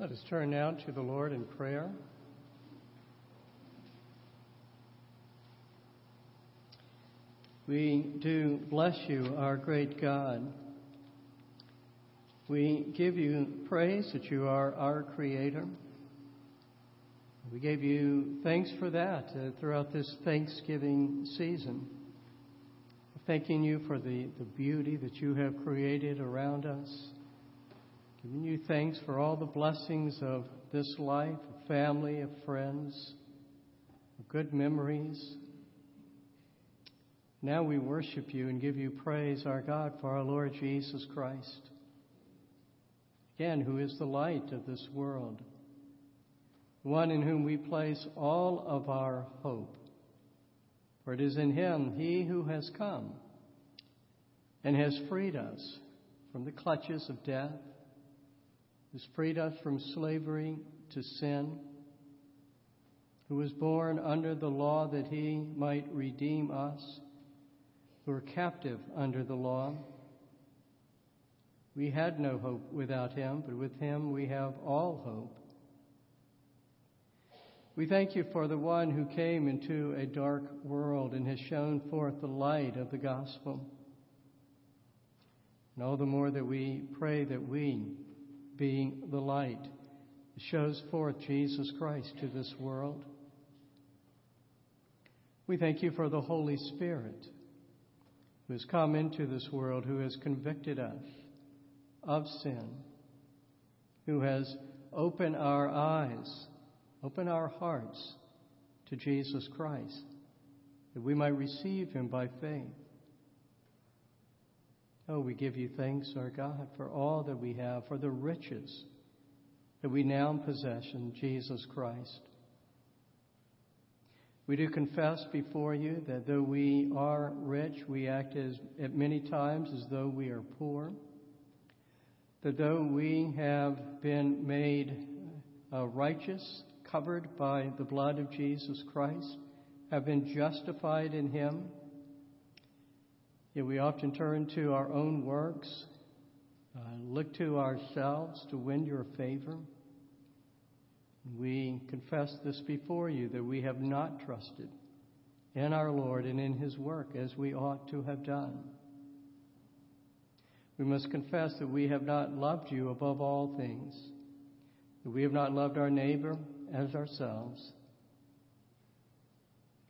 Let us turn now to the Lord in prayer. We do bless you, our great God. We give you praise that you are our Creator. We gave you thanks for that uh, throughout this Thanksgiving season. Thanking you for the, the beauty that you have created around us. Giving you thanks for all the blessings of this life, of family, of friends, of good memories. Now we worship you and give you praise, our God, for our Lord Jesus Christ. Again, who is the light of this world, one in whom we place all of our hope. For it is in him, he who has come and has freed us from the clutches of death, has freed us from slavery to sin, who was born under the law that he might redeem us who were captive under the law. We had no hope without him, but with him we have all hope. We thank you for the one who came into a dark world and has shown forth the light of the gospel. And all the more that we pray that we, being the light, shows forth Jesus Christ to this world. We thank you for the Holy Spirit who has come into this world, who has convicted us of sin, who has opened our eyes, opened our hearts to Jesus Christ, that we might receive him by faith. Oh, we give you thanks, our God, for all that we have, for the riches that we now possess in Jesus Christ. We do confess before you that though we are rich, we act as, at many times as though we are poor. That though we have been made uh, righteous, covered by the blood of Jesus Christ, have been justified in Him, yet we often turn to our own works, uh, look to ourselves to win your favor. We confess this before you that we have not trusted in our Lord and in His work as we ought to have done. We must confess that we have not loved you above all things, that we have not loved our neighbor as ourselves.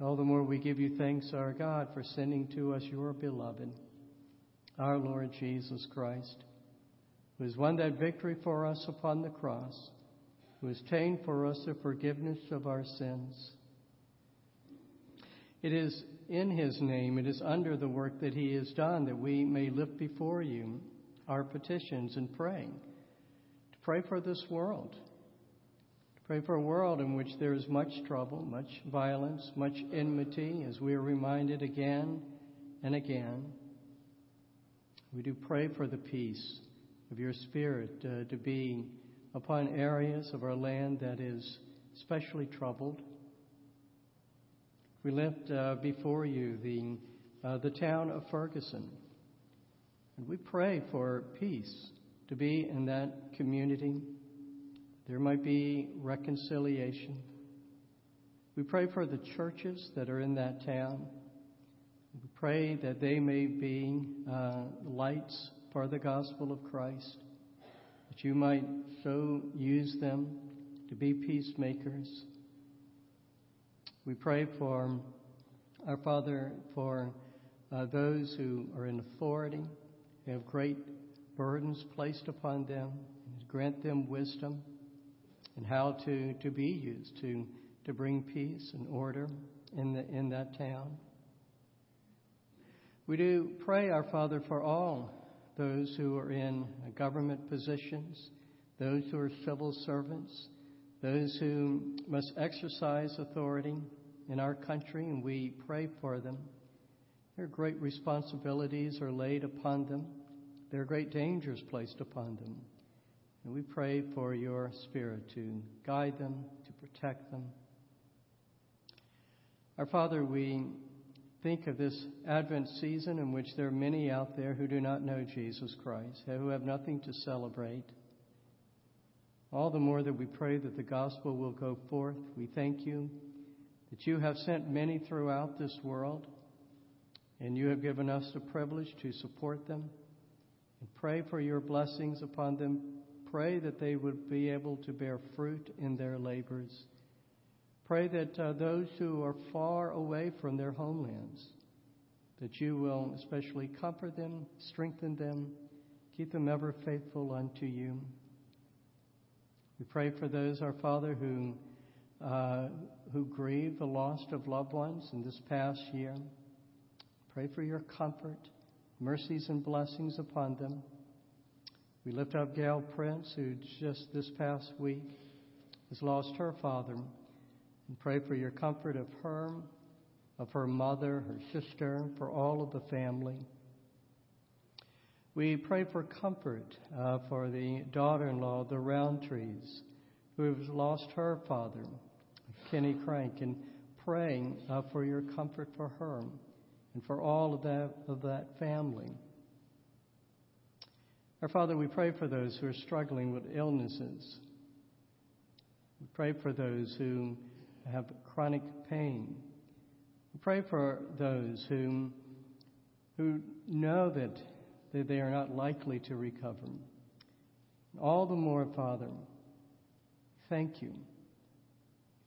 All the more we give you thanks, our God, for sending to us your beloved, our Lord Jesus Christ, who has won that victory for us upon the cross who has obtained for us the forgiveness of our sins. It is in his name, it is under the work that he has done that we may lift before you our petitions and pray. To pray for this world. Pray for a world in which there is much trouble, much violence, much enmity, as we are reminded again and again. We do pray for the peace of your Spirit uh, to be upon areas of our land that is especially troubled. We lift uh, before you the, uh, the town of Ferguson, and we pray for peace to be in that community. There might be reconciliation. We pray for the churches that are in that town. We pray that they may be uh, lights for the gospel of Christ that you might so use them to be peacemakers. We pray for our Father, for uh, those who are in authority, who have great burdens placed upon them, and grant them wisdom and how to, to be used to, to bring peace and order in, the, in that town. We do pray, our Father, for all those who are in government positions, those who are civil servants, those who must exercise authority in our country, and we pray for them. Their great responsibilities are laid upon them. There are great dangers placed upon them. And we pray for your Spirit to guide them, to protect them. Our Father, we think of this Advent season in which there are many out there who do not know Jesus Christ, who have nothing to celebrate. All the more that we pray that the gospel will go forth. We thank you that you have sent many throughout this world, and you have given us the privilege to support them and pray for your blessings upon them. Pray that they would be able to bear fruit in their labors. Pray that uh, those who are far away from their homelands, that you will especially comfort them, strengthen them, keep them ever faithful unto you. We pray for those, our Father, who, uh, who grieve the loss of loved ones in this past year. Pray for your comfort, mercies, and blessings upon them. We lift up Gail Prince, who just this past week has lost her father, and pray for your comfort of her, of her mother, her sister, for all of the family. We pray for comfort uh, for the daughter in law, the Roundtrees, who has lost her father, Kenny Crank, and praying uh, for your comfort for her and for all of that, of that family. Our Father, we pray for those who are struggling with illnesses. We pray for those who have chronic pain. We pray for those who, who know that that they are not likely to recover. All the more, Father, thank you.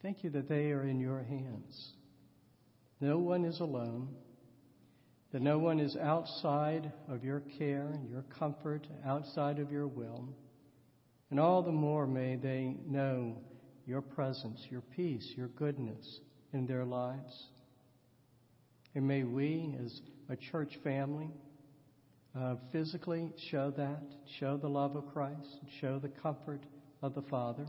Thank you that they are in your hands. No one is alone, that no one is outside of your care and your comfort, outside of your will. And all the more may they know your presence, your peace, your goodness in their lives. And may we, as a church family, uh, physically show that, show the love of Christ, show the comfort of the Father.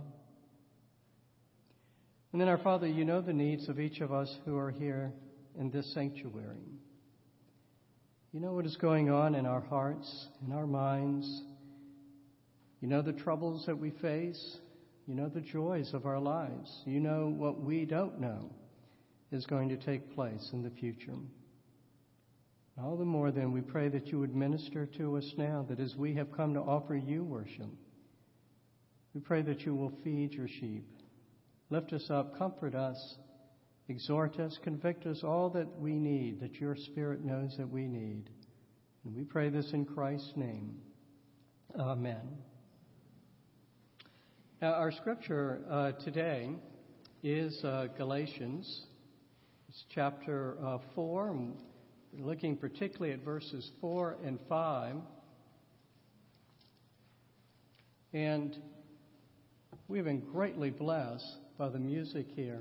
And then, our Father, you know the needs of each of us who are here in this sanctuary. You know what is going on in our hearts, in our minds. You know the troubles that we face. You know the joys of our lives. You know what we don't know is going to take place in the future. All the more then, we pray that you would minister to us now, that as we have come to offer you worship, we pray that you will feed your sheep. Lift us up, comfort us, exhort us, convict us all that we need, that your Spirit knows that we need. And we pray this in Christ's name. Amen. Now, our scripture uh, today is uh, Galatians. It's chapter uh, 4 looking particularly at verses 4 and 5. And we've been greatly blessed by the music here.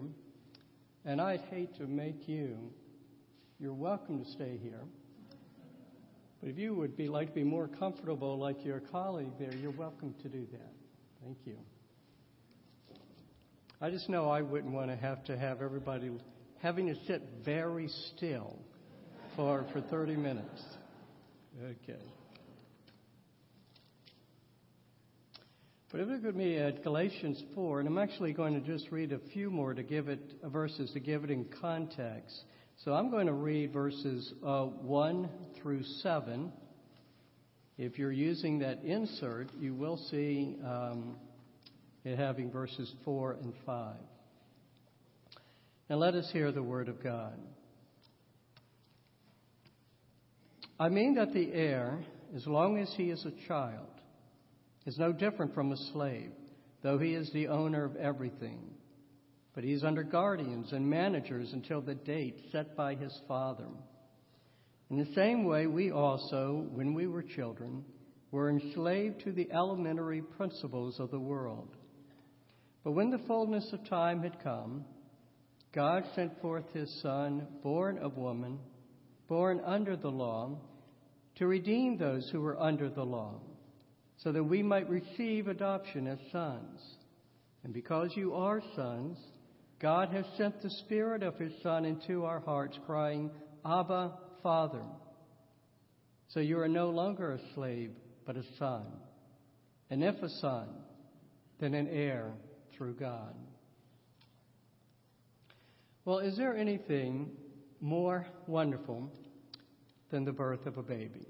And I'd hate to make you, you're welcome to stay here. But if you would be like to be more comfortable like your colleague there, you're welcome to do that. Thank you. I just know I wouldn't want to have to have everybody having to sit very still for, for 30 minutes. Okay. But if you look at me at Galatians 4, and I'm actually going to just read a few more to give it verses to give it in context. So I'm going to read verses uh, 1 through 7. If you're using that insert, you will see um, it having verses 4 and 5. Now let us hear the word of God. I mean that the heir, as long as he is a child, is no different from a slave, though he is the owner of everything. But he is under guardians and managers until the date set by his father. In the same way, we also, when we were children, were enslaved to the elementary principles of the world. But when the fullness of time had come, God sent forth his Son, born of woman born under the law, to redeem those who were under the law, so that we might receive adoption as sons. And because you are sons, God has sent the Spirit of His Son into our hearts, crying, Abba, Father. So you are no longer a slave, but a son. And if a son, then an heir through God. Well, is there anything more wonderful than the birth of a baby.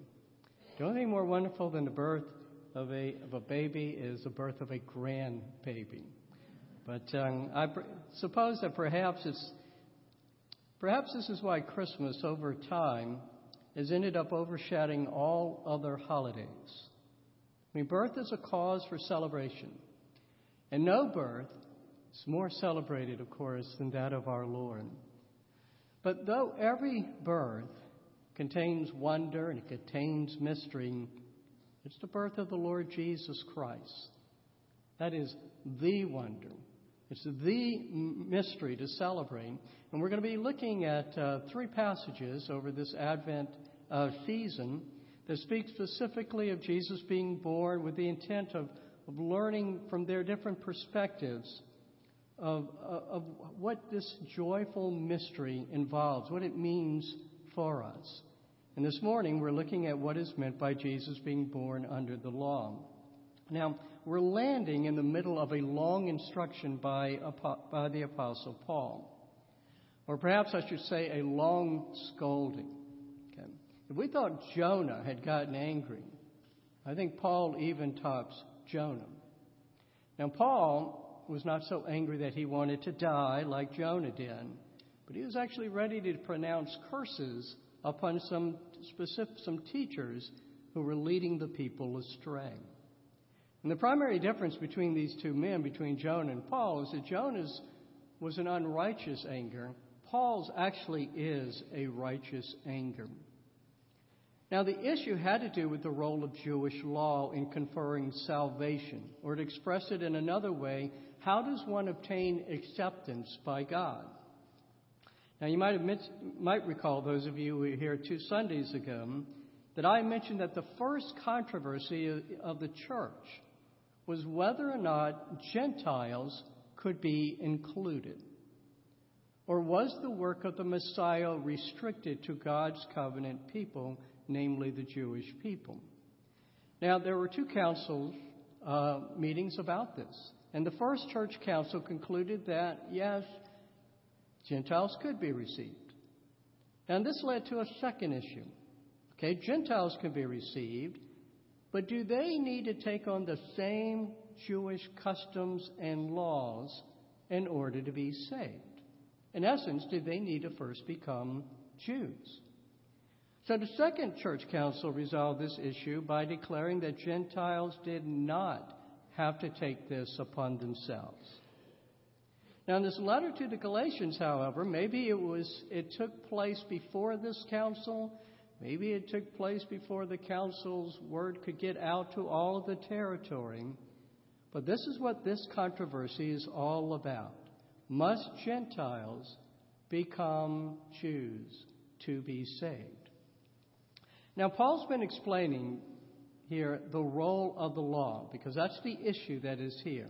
The only thing more wonderful than the birth of a, of a baby is the birth of a grandbaby. But um, I pr- suppose that perhaps it's perhaps this is why Christmas over time has ended up overshadowing all other holidays. I mean, birth is a cause for celebration, and no birth is more celebrated, of course, than that of our Lord. But though every birth contains wonder and it contains mystery, it's the birth of the Lord Jesus Christ. That is the wonder. It's the mystery to celebrate. And we're going to be looking at uh, three passages over this Advent uh, season that speak specifically of Jesus being born with the intent of, of learning from their different perspectives of, uh, of what this joyful mystery involves, what it means for us. And this morning we're looking at what is meant by Jesus being born under the law. Now, we're landing in the middle of a long instruction by, by the Apostle Paul. Or perhaps I should say a long scolding. Okay. If we thought Jonah had gotten angry, I think Paul even tops Jonah. Now, Paul was not so angry that he wanted to die like Jonah did, but he was actually ready to pronounce curses upon some specific, some teachers who were leading the people astray. And the primary difference between these two men, between Jonah and Paul, is that Jonah's was an unrighteous anger. Paul's actually is a righteous anger. Now, the issue had to do with the role of Jewish law in conferring salvation, or to express it in another way, how does one obtain acceptance by God? Now, you might, might recall, those of you who were here two Sundays ago, that I mentioned that the first controversy of the church was whether or not Gentiles could be included. Or was the work of the Messiah restricted to God's covenant people, namely the Jewish people? Now, there were two council uh, meetings about this. And the first church council concluded that, yes, Gentiles could be received. And this led to a second issue. Okay, Gentiles can be received, but do they need to take on the same Jewish customs and laws in order to be saved? In essence, do they need to first become Jews? So the second church council resolved this issue by declaring that Gentiles did not have to take this upon themselves. Now, in this letter to the Galatians, however, maybe it was it took place before this council. Maybe it took place before the council's word could get out to all of the territory. But this is what this controversy is all about. Must Gentiles become Jews to be saved? Now, Paul's been explaining here the role of the law because that's the issue that is here.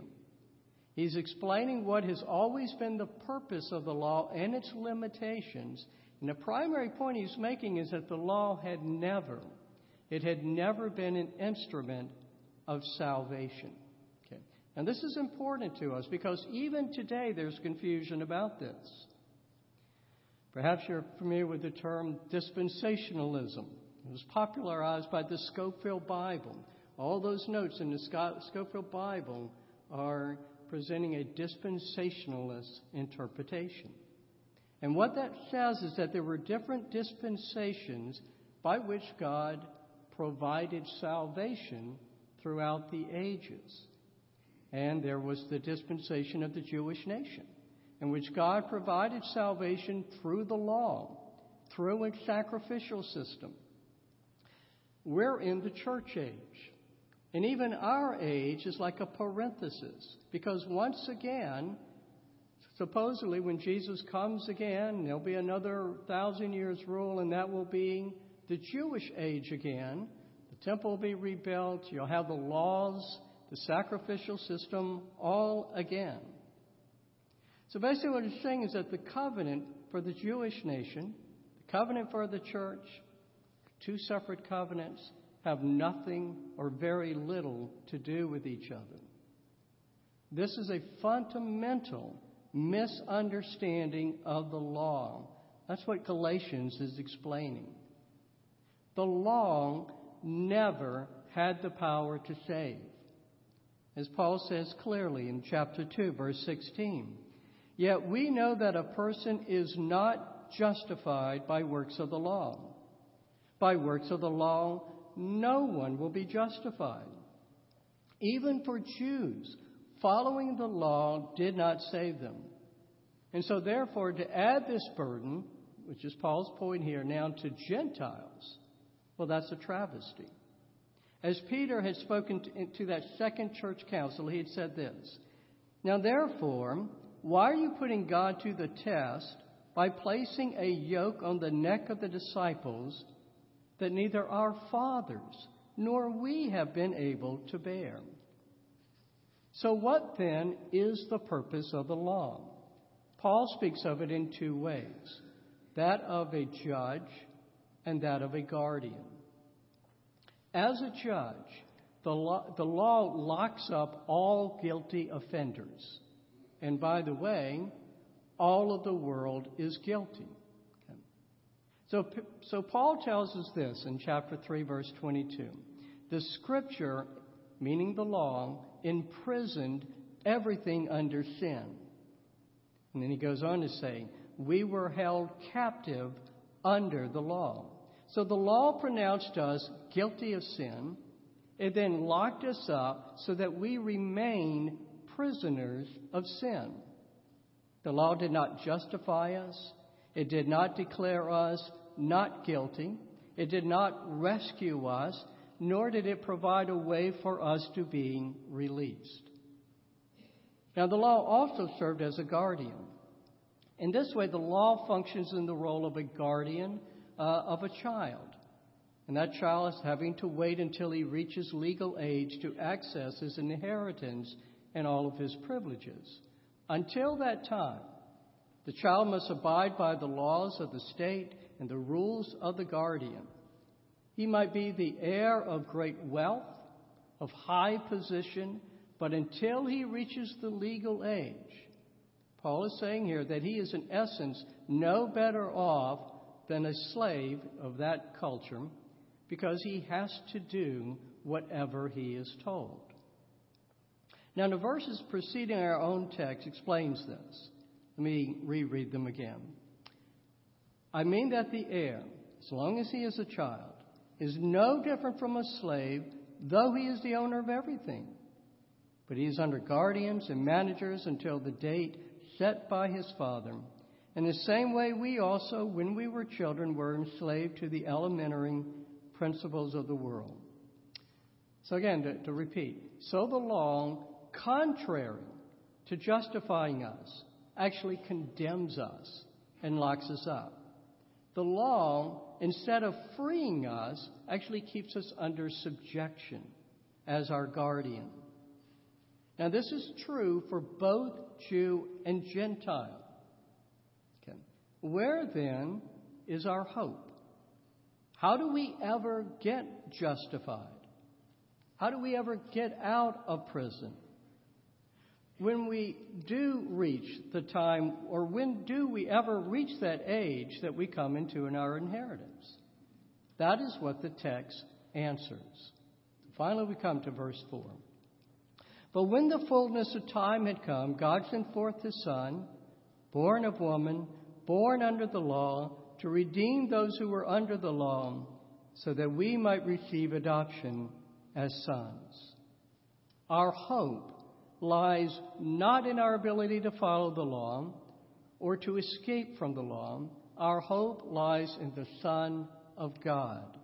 He's explaining what has always been the purpose of the law and its limitations. And the primary point he's making is that the law had never, it had never been an instrument of salvation. Okay. And this is important to us because even today there's confusion about this. Perhaps you're familiar with the term dispensationalism. It was popularized by the Scofield Bible. All those notes in the Scofield Bible are presenting a dispensationalist interpretation. And what that says is that there were different dispensations by which God provided salvation throughout the ages. And there was the dispensation of the Jewish nation, in which God provided salvation through the law, through a sacrificial system. We're in the church age. And even our age is like a parenthesis, because once again, supposedly when Jesus comes again, there'll be another thousand years rule, and that will be the Jewish age again. The temple will be rebuilt, you'll have the laws, the sacrificial system, all again. So basically, what he's saying is that the covenant for the Jewish nation, the covenant for the church, two separate covenants, have nothing or very little to do with each other. This is a fundamental misunderstanding of the law. That's what Galatians is explaining. The law never had the power to save. As Paul says clearly in chapter 2, verse 16, Yet we know that a person is not justified by works of the law. By works of the law, no one will be justified. Even for Jews, following the law did not save them. And so, therefore, to add this burden, which is Paul's point here now, to Gentiles, well, that's a travesty. As Peter had spoken to, that second church council, he had said this Now, therefore, why are you putting God to the test by placing a yoke on the neck of the disciples that neither our fathers nor we have been able to bear? So, what then is the purpose of the law? Paul speaks of it in two ways that of a judge and that of a guardian. As a judge, the law, the law locks up all guilty offenders. And by the way, all of the world is guilty. So, so Paul tells us this in chapter 3, verse 22. The scripture, meaning the law, imprisoned everything under sin. And then he goes on to say, We were held captive under the law. So the law pronounced us guilty of sin. It then locked us up so that we remain prisoners of sin. The law did not justify us, it did not declare us not guilty, it did not rescue us, nor did it provide a way for us to be released. Now, the law also served as a guardian. In this way, the law functions in the role of a guardian uh, of a child. And that child is having to wait until he reaches legal age to access his inheritance and all of his privileges. Until that time, the child must abide by the laws of the state and the rules of the guardian. He might be the heir of great wealth, of high position, but until he reaches the legal age, Paul is saying here that he is, in essence, no better off than a slave of that culture because he has to do whatever he is told. Now, the verses preceding our own text explains this. Let me reread them again. I mean that the heir, as long as he is a child, is no different from a slave, though he is the owner of everything. But he is under guardians and managers until the date set by his father. In the same way, we also, when we were children, were enslaved to the elementary principles of the world. So, again, to, to repeat so the law contrary to justifying us, actually condemns us and locks us up. The law, instead of freeing us, actually keeps us under subjection as our guardian. Now, this is true for both Jew and Gentile. Okay. Where then is our hope? How do we ever get justified? How do we ever get out of prison? When we do reach the time, or when do we ever reach that age that we come into in our inheritance? That is what the text answers. Finally, we come to verse 4. But when the fullness of time had come, God sent forth his Son, born of woman, born under the law, to redeem those who were under the law, so that we might receive adoption as sons. Our hope lies not in our ability to follow the law or to escape from the law. Our hope lies in the Son of God,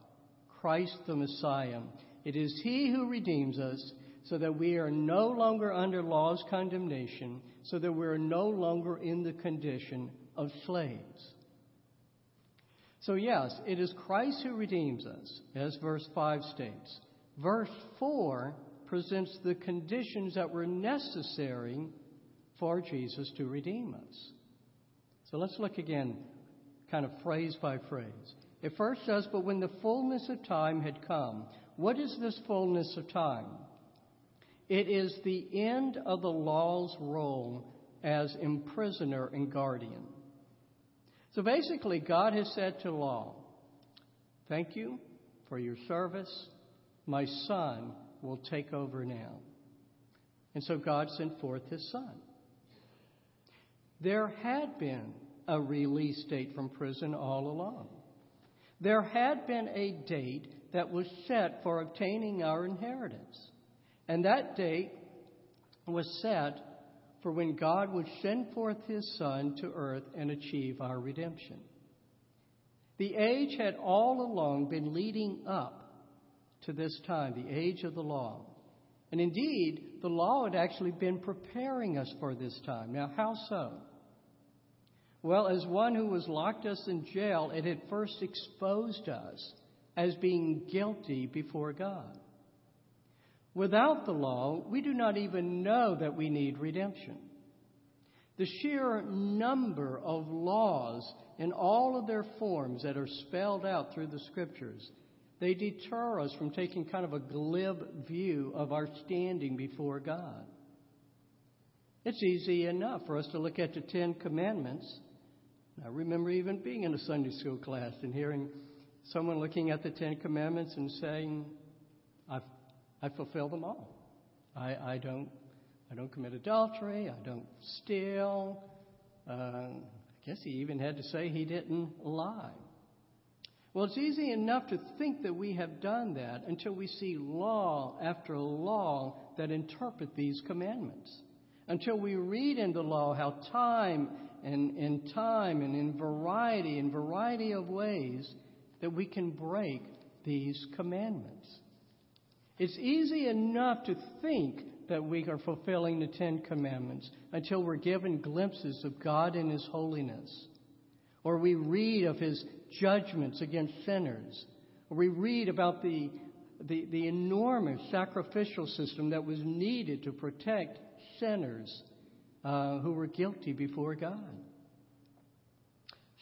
Christ the Messiah. It is He who redeems us so that we are no longer under law's condemnation, so that we are no longer in the condition of slaves. So, yes, it is Christ who redeems us, as verse 5 states. Verse 4 presents the conditions that were necessary for Jesus to redeem us. So let's look again, kind of phrase by phrase. It first says, But when the fullness of time had come, what is this fullness of time? It is the end of the law's role as imprisoner and guardian. So basically, God has said to law, Thank you for your service. My Son will take over now. And so God sent forth His Son. There had been a release date from prison all along. There had been a date that was set for obtaining our inheritance. And that date was set for when God would send forth His Son to earth and achieve our redemption. The age had all along been leading up to this time, the age of the law. And indeed, the law had actually been preparing us for this time. Now, how so? Well, as one who was locked us in jail, it had first exposed us as being guilty before God. Without the law, we do not even know that we need redemption. The sheer number of laws in all of their forms that are spelled out through the scriptures, they deter us from taking kind of a glib view of our standing before God. It's easy enough for us to look at the Ten Commandments. I remember even being in a Sunday school class and hearing someone looking at the Ten Commandments and saying, I've, I fulfill them all. I, I, don't, I don't commit adultery. I don't steal. Uh, I guess he even had to say he didn't lie. Well, it's easy enough to think that we have done that until we see law after law that interpret these commandments. Until we read in the law how time and in time and in variety and variety of ways that we can break these commandments. It's easy enough to think that we are fulfilling the Ten Commandments until we're given glimpses of God and His holiness. Or we read of His judgments against sinners. We read about the, the, the enormous sacrificial system that was needed to protect sinners uh, who were guilty before God.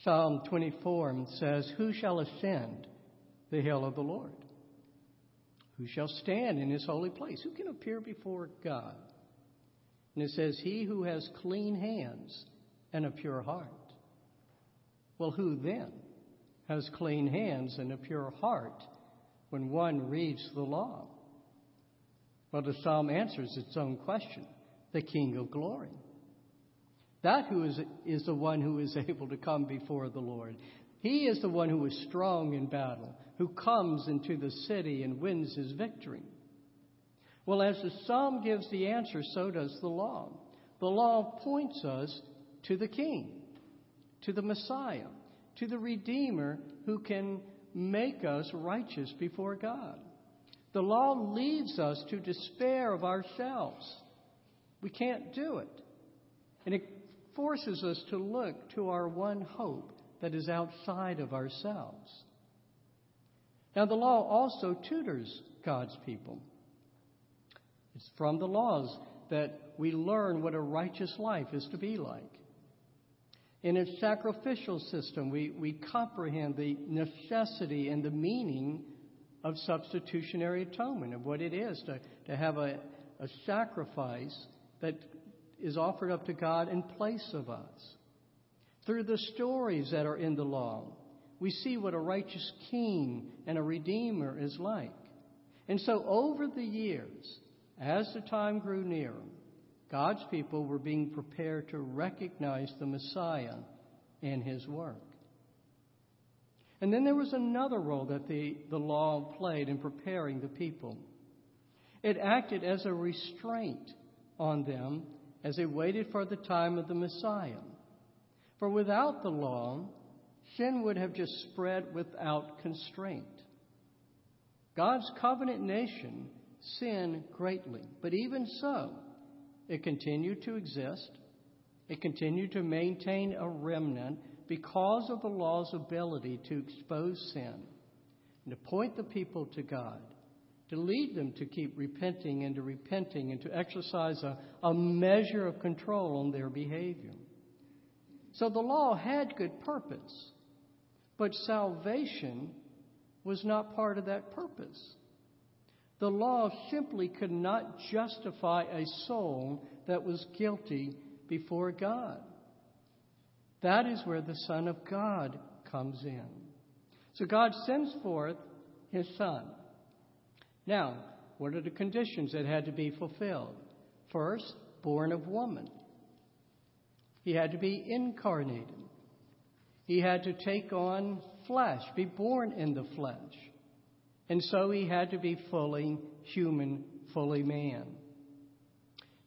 Psalm 24 says, Who shall ascend the hill of the Lord? Who shall stand in his holy place? Who can appear before God? And it says, He who has clean hands and a pure heart. Well, who then has clean hands and a pure heart when one reads the law? Well, the psalm answers its own question the King of glory. That who is, is the one who is able to come before the Lord. He is the one who is strong in battle, who comes into the city and wins his victory. Well, as the psalm gives the answer, so does the law. The law points us to the King, to the Messiah, to the Redeemer who can make us righteous before God. The law leads us to despair of ourselves. We can't do it. And it forces us to look to our one hope that is outside of ourselves. Now, the law also tutors God's people. It's from the laws that we learn what a righteous life is to be like. In its sacrificial system, we, we comprehend the necessity and the meaning of substitutionary atonement, of what it is to, to have a, a sacrifice that is offered up to God in place of us. Through the stories that are in the law, we see what a righteous king and a redeemer is like. And so, over the years, as the time grew near, God's people were being prepared to recognize the Messiah and his work. And then there was another role that the, the law played in preparing the people. It acted as a restraint on them as they waited for the time of the Messiah. For without the law, sin would have just spread without constraint. God's covenant nation sinned greatly, but even so, it continued to exist. It continued to maintain a remnant because of the law's ability to expose sin and to point the people to God to lead them to keep repenting and to repenting and to exercise a, a measure of control on their behavior. So the law had good purpose, but salvation was not part of that purpose. The law simply could not justify a soul that was guilty before God. That is where the Son of God comes in. So God sends forth His Son Now, what are the conditions that had to be fulfilled? First, born of woman. He had to be incarnated. He had to take on flesh, be born in the flesh. And so he had to be fully human, fully man.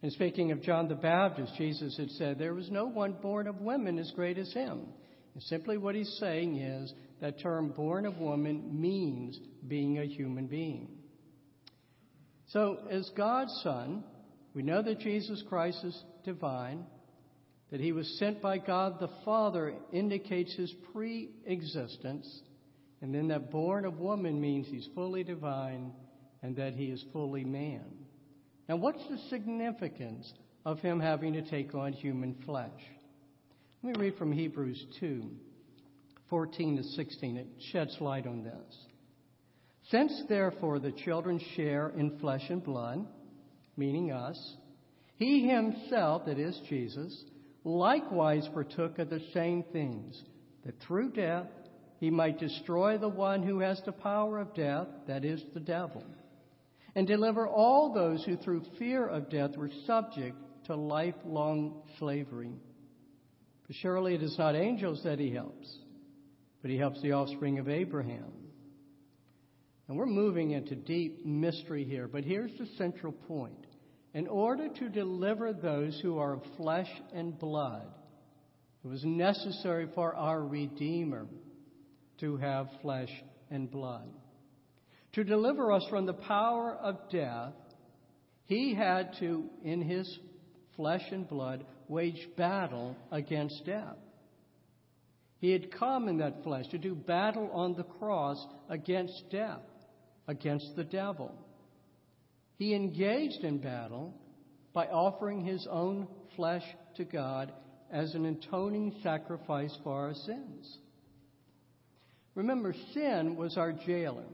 And speaking of John the Baptist, Jesus had said, There was no one born of women as great as him. And simply what he's saying is that term born of woman means being a human being. So, as God's Son, we know that Jesus Christ is divine, that he was sent by God the Father indicates his pre existence, and then that born of woman means he's fully divine and that he is fully man. Now, what's the significance of him having to take on human flesh? Let me read from Hebrews 2 14 to 16. It sheds light on this. Since, therefore, the children share in flesh and blood, meaning us, he himself, that is Jesus, likewise partook of the same things, that through death he might destroy the one who has the power of death, that is, the devil, and deliver all those who through fear of death were subject to lifelong slavery. For surely it is not angels that he helps, but he helps the offspring of Abraham. And we're moving into deep mystery here, but here's the central point. In order to deliver those who are of flesh and blood, it was necessary for our Redeemer to have flesh and blood. To deliver us from the power of death, he had to, in his flesh and blood, wage battle against death. He had come in that flesh to do battle on the cross against death against the devil. He engaged in battle by offering his own flesh to God as an atoning sacrifice for our sins. Remember, sin was our jailer.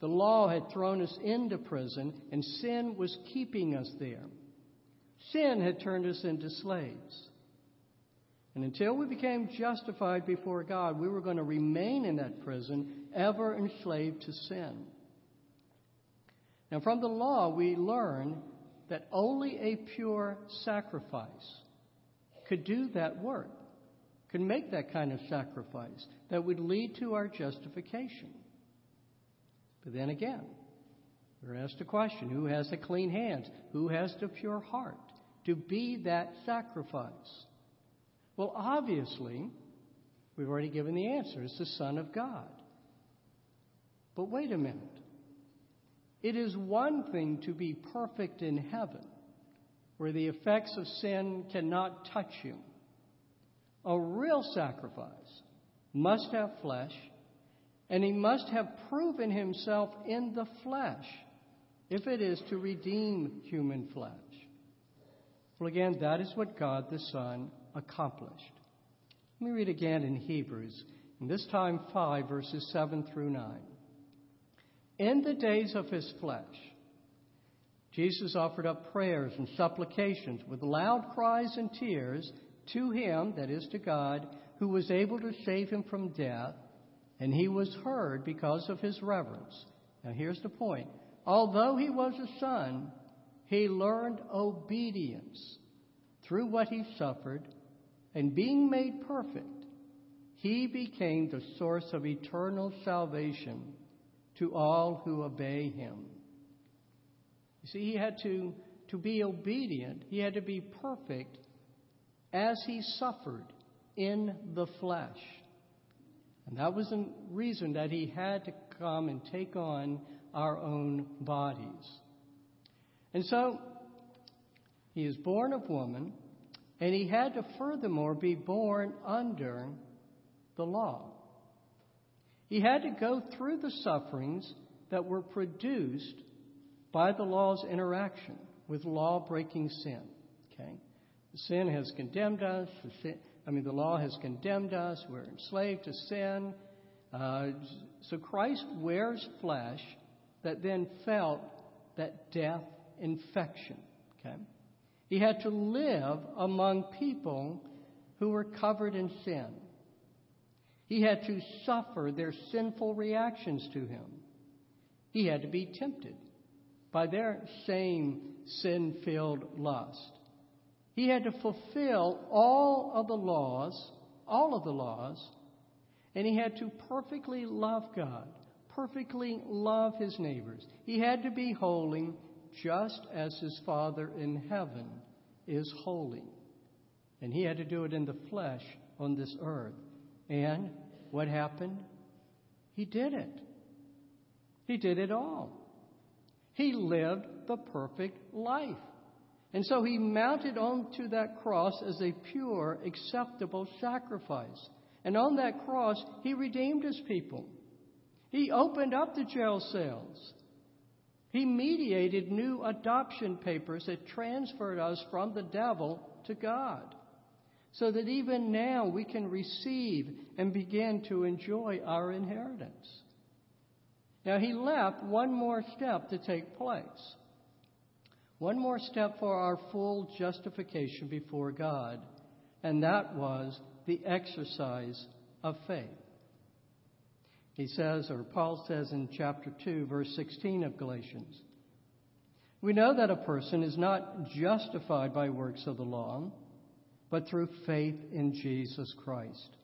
The law had thrown us into prison, and sin was keeping us there. Sin had turned us into slaves. And until we became justified before God, we were going to remain in that prison, ever enslaved to sin. Now, from the law, we learn that only a pure sacrifice could do that work, could make that kind of sacrifice that would lead to our justification. But then again, we're asked a question who has the clean hands? Who has the pure heart to be that sacrifice? Well, obviously, we've already given the answer it's the Son of God. But wait a minute. It is one thing to be perfect in heaven, where the effects of sin cannot touch you. A real sacrifice must have flesh, and he must have proven himself in the flesh if it is to redeem human flesh. Well, again, that is what God the Son accomplished. Let me read again in Hebrews, and this time 5, verses 7 through 9. In the days of his flesh, Jesus offered up prayers and supplications with loud cries and tears to him, that is to God, who was able to save him from death, and he was heard because of his reverence. Now here's the point. Although he was a son, he learned obedience through what he suffered, and being made perfect, he became the source of eternal salvation to all who obey him. You see, he had to, to be obedient, he had to be perfect as he suffered in the flesh. And that was the reason that he had to come and take on our own bodies. And so, he is born of woman, and he had to furthermore be born under the law. He had to go through the sufferings that were produced by the law's interaction with law breaking sin. Okay? Sin has condemned us. I mean, the law has condemned us. We're enslaved to sin. Uh, so Christ wears flesh that then felt that death infection. Okay? He had to live among people who were covered in sin. He had to suffer their sinful reactions to him. he had to be tempted by their same sin filled lust. He had to fulfill all of the laws, all of the laws, and he had to perfectly love God, perfectly love his neighbors. He had to be holy just as his Father in heaven is holy. And he had to do it in the flesh on this earth. And what happened? He did it. He did it all. He lived the perfect life. And so he mounted onto that cross as a pure, acceptable sacrifice. And on that cross, he redeemed his people. He opened up the jail cells. He mediated new adoption papers that transferred us from the devil to God so that even now we can receive and begin to enjoy our inheritance. Now, he left one more step to take place. One more step for our full justification before God, and that was the exercise of faith. He says, or Paul says in chapter 2, verse 16 of Galatians, we know that a person is not justified by works of the law but through faith in Jesus Christ.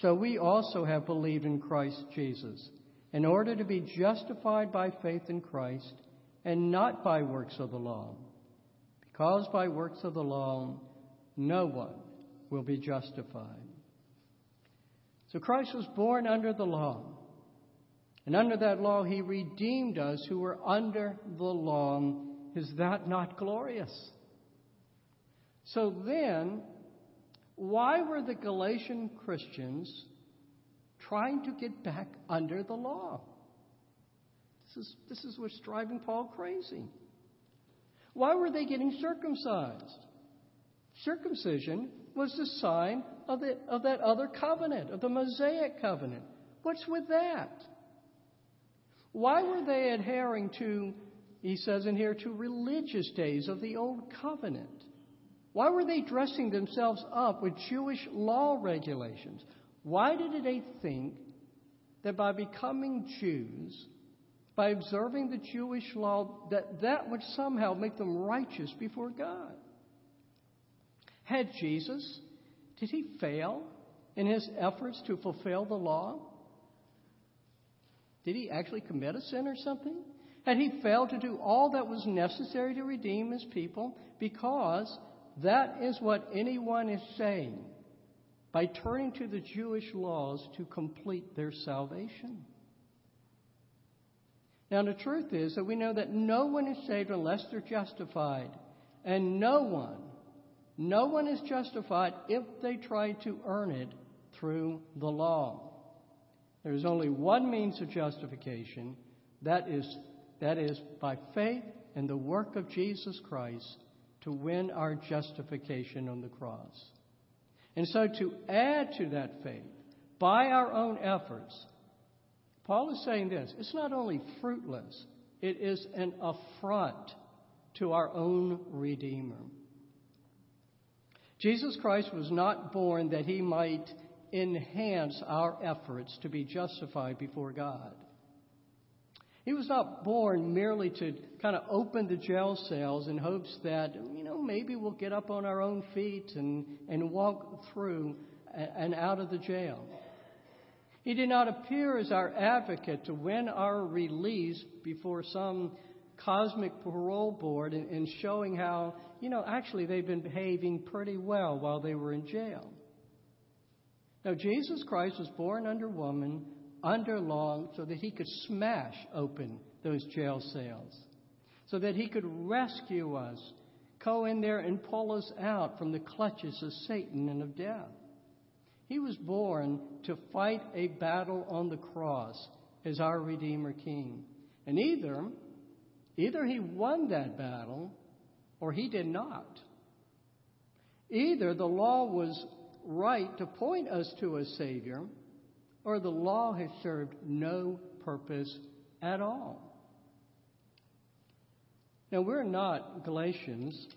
So we also have believed in Christ Jesus, in order to be justified by faith in Christ and not by works of the law. Because by works of the law, no one will be justified. So Christ was born under the law. And under that law, he redeemed us who were under the law. Is that not glorious? So then, why were the Galatian Christians trying to get back under the law? This is, this is what's driving Paul crazy. Why were they getting circumcised? Circumcision was the sign of, the, of that other covenant, of the Mosaic covenant. What's with that? Why were they adhering to, he says in here, to religious days of the old covenant? Why were they dressing themselves up with Jewish law regulations? Why did they think that by becoming Jews, by observing the Jewish law, that that would somehow make them righteous before God? Had Jesus, did he fail in his efforts to fulfill the law? Did he actually commit a sin or something? Had he failed to do all that was necessary to redeem his people because that is what anyone is saying by turning to the Jewish laws to complete their salvation. Now, the truth is that we know that no one is saved unless they're justified. And no one, no one is justified if they try to earn it through the law. There is only one means of justification that is, that is by faith in the work of Jesus Christ to win our justification on the cross. And so, to add to that faith by our own efforts, Paul is saying this it's not only fruitless, it is an affront to our own Redeemer. Jesus Christ was not born that he might enhance our efforts to be justified before God. He was not born merely to kind of open the jail cells in hopes that, you know, maybe we'll get up on our own feet and, and walk through and out of the jail. He did not appear as our advocate to win our release before some cosmic parole board and, and showing how, you know, actually they've been behaving pretty well while they were in jail. Now, Jesus Christ was born under woman under law so that he could smash open those jail cells, so that he could rescue us, go in there and pull us out from the clutches of Satan and of death. He was born to fight a battle on the cross as our Redeemer King. And either, either he won that battle or he did not. Either the law was right to point us to a Savior, or the law has served no purpose at all. Now, we're not Galatians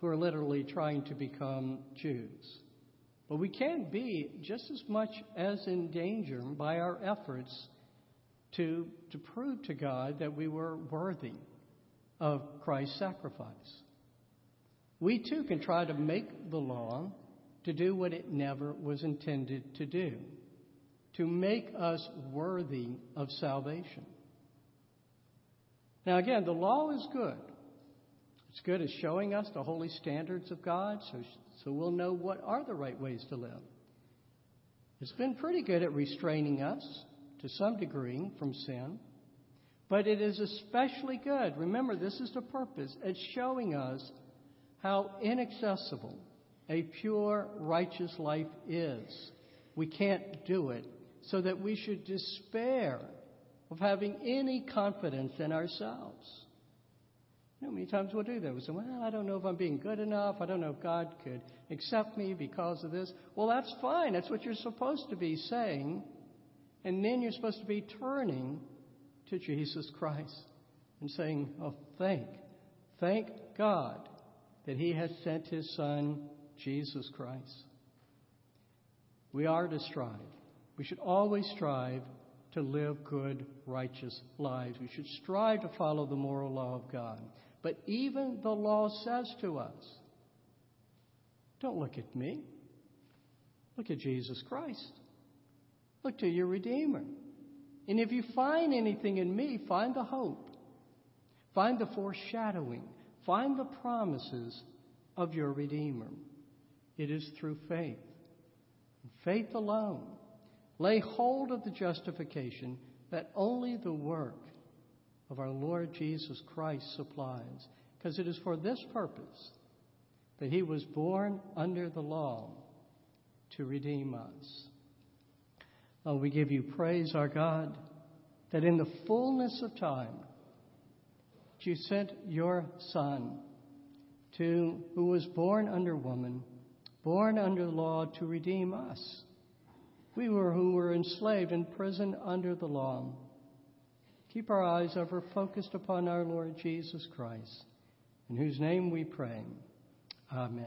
who are literally trying to become Jews, but we can be just as much as in danger by our efforts to, to prove to God that we were worthy of Christ's sacrifice. We too can try to make the law to do what it never was intended to do, to make us worthy of salvation. Now, again, the law is good. It's good at showing us the holy standards of God so, so we'll know what are the right ways to live. It's been pretty good at restraining us to some degree from sin, but it is especially good. Remember, this is the purpose at showing us how inaccessible a pure, righteous life is. We can't do it, so that we should despair of having any confidence in ourselves. You know, many times we'll do that. We'll say, well, I don't know if I'm being good enough. I don't know if God could accept me because of this. Well, that's fine. That's what you're supposed to be saying. And then you're supposed to be turning to Jesus Christ and saying, oh, thank, thank God that He has sent His Son, Jesus Christ. We are to strive. We should always strive to live good, righteous lives. We should strive to follow the moral law of God. But even the law says to us, don't look at me. Look at Jesus Christ. Look to your Redeemer. And if you find anything in me, find the hope, find the foreshadowing, find the promises of your Redeemer. It is through faith. Faith alone. Lay hold of the justification that only the work of our Lord Jesus Christ supplies, because it is for this purpose that he was born under the law to redeem us. Oh, we give you praise, our God, that in the fullness of time, you sent your Son, to, who was born under woman, born under the law to redeem us. We were who were enslaved in prison under the law keep our eyes ever focused upon our Lord Jesus Christ, in whose name we pray. Amen.